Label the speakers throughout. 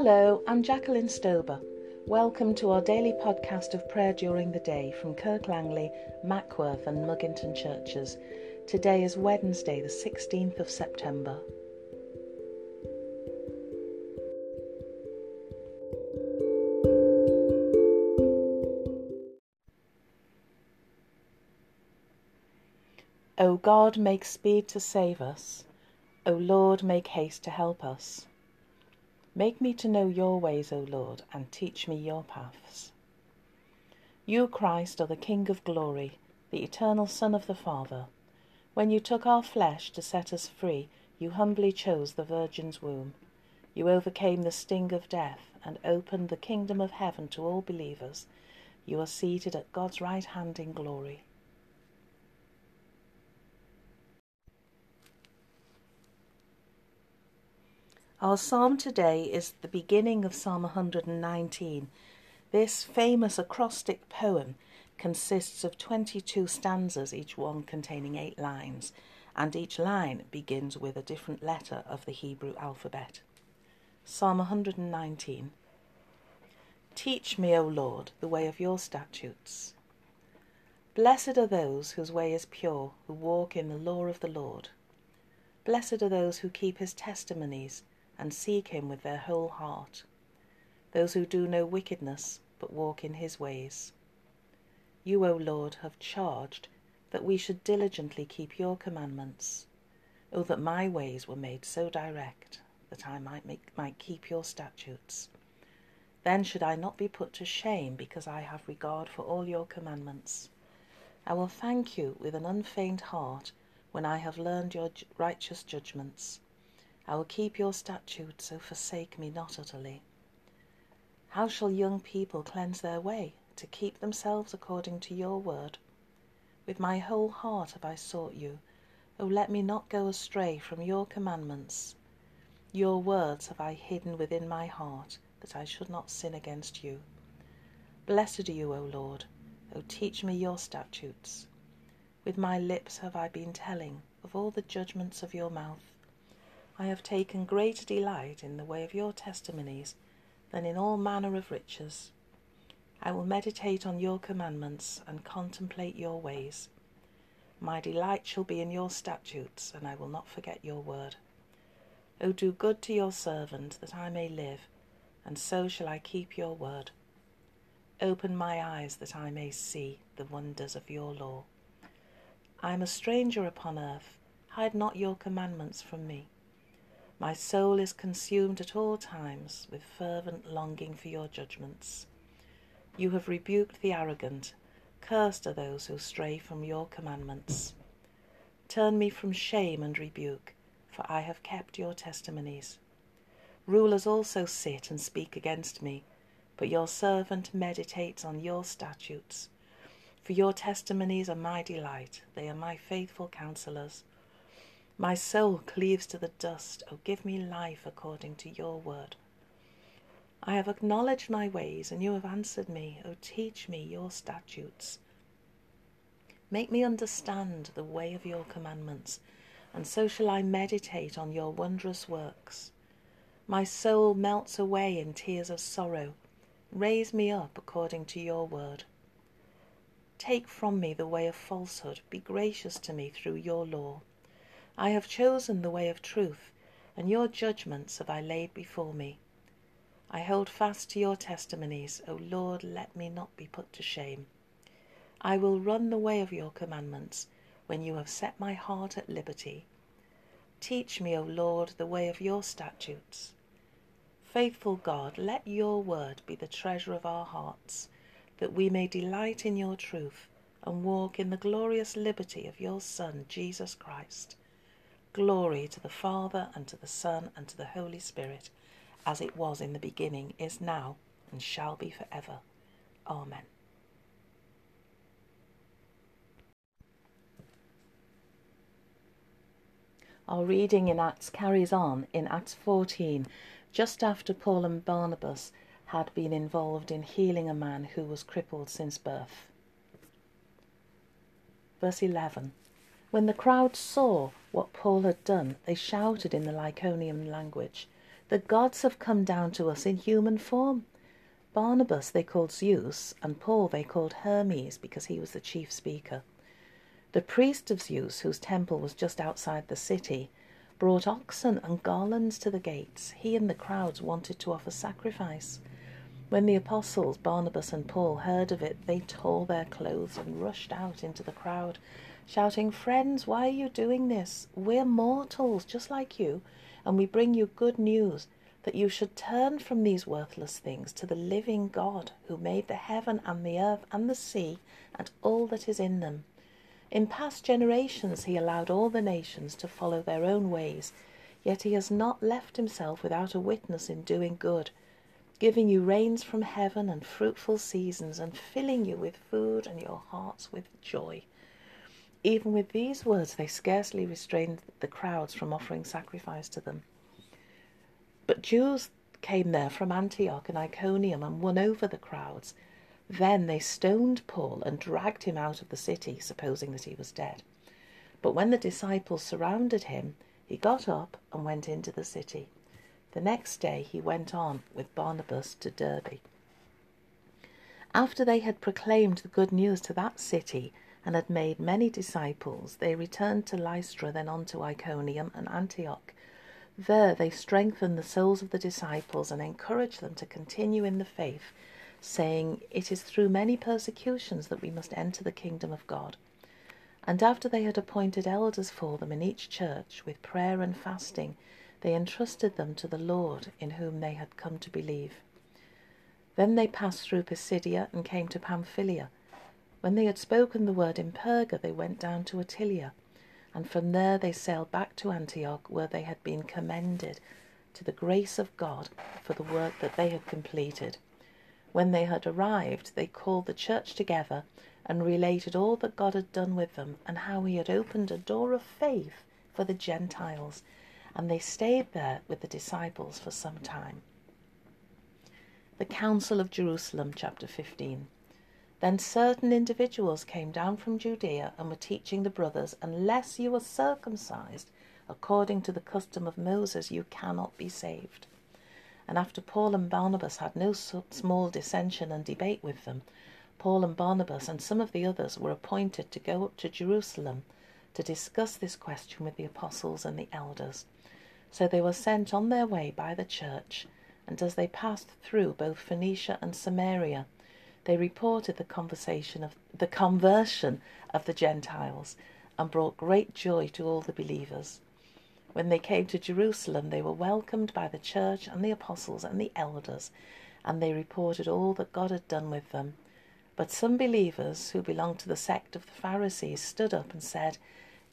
Speaker 1: Hello, I'm Jacqueline Stober. Welcome to our daily podcast of prayer during the day from Kirk Langley, Mackworth, and Mugginton churches. Today is Wednesday, the 16th of September. O God, make speed to save us. O Lord, make haste to help us. Make me to know your ways, O Lord, and teach me your paths. You, Christ, are the King of glory, the eternal Son of the Father. When you took our flesh to set us free, you humbly chose the Virgin's womb. You overcame the sting of death and opened the kingdom of heaven to all believers. You are seated at God's right hand in glory. Our psalm today is the beginning of Psalm 119. This famous acrostic poem consists of 22 stanzas, each one containing eight lines, and each line begins with a different letter of the Hebrew alphabet. Psalm 119 Teach me, O Lord, the way of your statutes. Blessed are those whose way is pure, who walk in the law of the Lord. Blessed are those who keep his testimonies and seek him with their whole heart, those who do no wickedness, but walk in his ways. You, O Lord, have charged that we should diligently keep your commandments. Oh, that my ways were made so direct that I might, make, might keep your statutes. Then should I not be put to shame because I have regard for all your commandments. I will thank you with an unfeigned heart when I have learned your righteous judgments. I will keep your statutes, so forsake me not utterly. How shall young people cleanse their way, to keep themselves according to your word? With my whole heart have I sought you. O let me not go astray from your commandments. Your words have I hidden within my heart, that I should not sin against you. Blessed are you, O Lord. O teach me your statutes. With my lips have I been telling of all the judgments of your mouth. I have taken greater delight in the way of your testimonies than in all manner of riches. I will meditate on your commandments and contemplate your ways. My delight shall be in your statutes, and I will not forget your word. O do good to your servant, that I may live, and so shall I keep your word. Open my eyes, that I may see the wonders of your law. I am a stranger upon earth, hide not your commandments from me. My soul is consumed at all times with fervent longing for your judgments. You have rebuked the arrogant. Cursed are those who stray from your commandments. Turn me from shame and rebuke, for I have kept your testimonies. Rulers also sit and speak against me, but your servant meditates on your statutes. For your testimonies are my delight, they are my faithful counselors. My soul cleaves to the dust. O give me life according to your word. I have acknowledged my ways, and you have answered me. O teach me your statutes. Make me understand the way of your commandments, and so shall I meditate on your wondrous works. My soul melts away in tears of sorrow. Raise me up according to your word. Take from me the way of falsehood. Be gracious to me through your law. I have chosen the way of truth, and your judgments have I laid before me. I hold fast to your testimonies, O Lord, let me not be put to shame. I will run the way of your commandments when you have set my heart at liberty. Teach me, O Lord, the way of your statutes. Faithful God, let your word be the treasure of our hearts, that we may delight in your truth and walk in the glorious liberty of your Son, Jesus Christ. Glory to the Father, and to the Son, and to the Holy Spirit, as it was in the beginning, is now, and shall be for ever. Amen. Our reading in Acts carries on in Acts 14, just after Paul and Barnabas had been involved in healing a man who was crippled since birth. Verse 11 When the crowd saw what Paul had done, they shouted in the Lycaonian language, The gods have come down to us in human form. Barnabas they called Zeus, and Paul they called Hermes because he was the chief speaker. The priest of Zeus, whose temple was just outside the city, brought oxen and garlands to the gates. He and the crowds wanted to offer sacrifice. When the apostles Barnabas and Paul heard of it, they tore their clothes and rushed out into the crowd, shouting, Friends, why are you doing this? We're mortals, just like you, and we bring you good news that you should turn from these worthless things to the living God who made the heaven and the earth and the sea and all that is in them. In past generations, he allowed all the nations to follow their own ways, yet he has not left himself without a witness in doing good giving you rains from heaven and fruitful seasons, and filling you with food and your hearts with joy. Even with these words, they scarcely restrained the crowds from offering sacrifice to them. But Jews came there from Antioch and Iconium and won over the crowds. Then they stoned Paul and dragged him out of the city, supposing that he was dead. But when the disciples surrounded him, he got up and went into the city. The next day he went on with Barnabas to Derbe. After they had proclaimed the good news to that city and had made many disciples, they returned to Lystra, then on to Iconium and Antioch. There they strengthened the souls of the disciples and encouraged them to continue in the faith, saying, It is through many persecutions that we must enter the kingdom of God. And after they had appointed elders for them in each church, with prayer and fasting, they entrusted them to the Lord in whom they had come to believe. Then they passed through Pisidia and came to Pamphylia. When they had spoken the word in Perga, they went down to Attalia, and from there they sailed back to Antioch, where they had been commended to the grace of God for the work that they had completed. When they had arrived, they called the church together and related all that God had done with them and how he had opened a door of faith for the Gentiles and they stayed there with the disciples for some time. The Council of Jerusalem, chapter 15. Then certain individuals came down from Judea and were teaching the brothers, Unless you are circumcised according to the custom of Moses, you cannot be saved. And after Paul and Barnabas had no small dissension and debate with them, Paul and Barnabas and some of the others were appointed to go up to Jerusalem to discuss this question with the apostles and the elders. So they were sent on their way by the church, and as they passed through both Phoenicia and Samaria, they reported the conversation of the conversion of the Gentiles and brought great joy to all the believers. When they came to Jerusalem, they were welcomed by the church and the apostles and the elders, and they reported all that God had done with them. But some believers who belonged to the sect of the Pharisees stood up and said,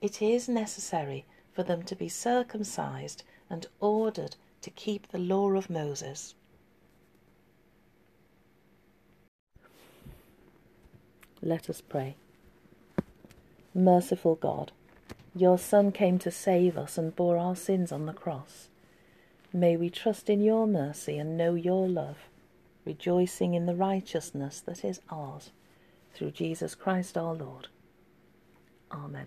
Speaker 1: It is necessary for them to be circumcised and ordered to keep the law of Moses. Let us pray. Merciful God, your Son came to save us and bore our sins on the cross. May we trust in your mercy and know your love, rejoicing in the righteousness that is ours, through Jesus Christ our Lord. Amen.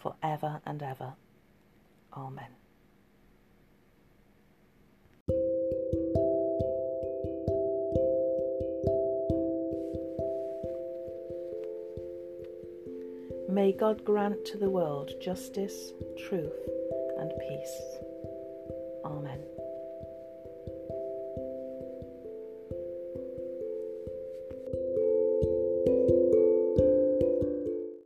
Speaker 1: for ever and ever. Amen. May God grant to the world justice, truth, and peace.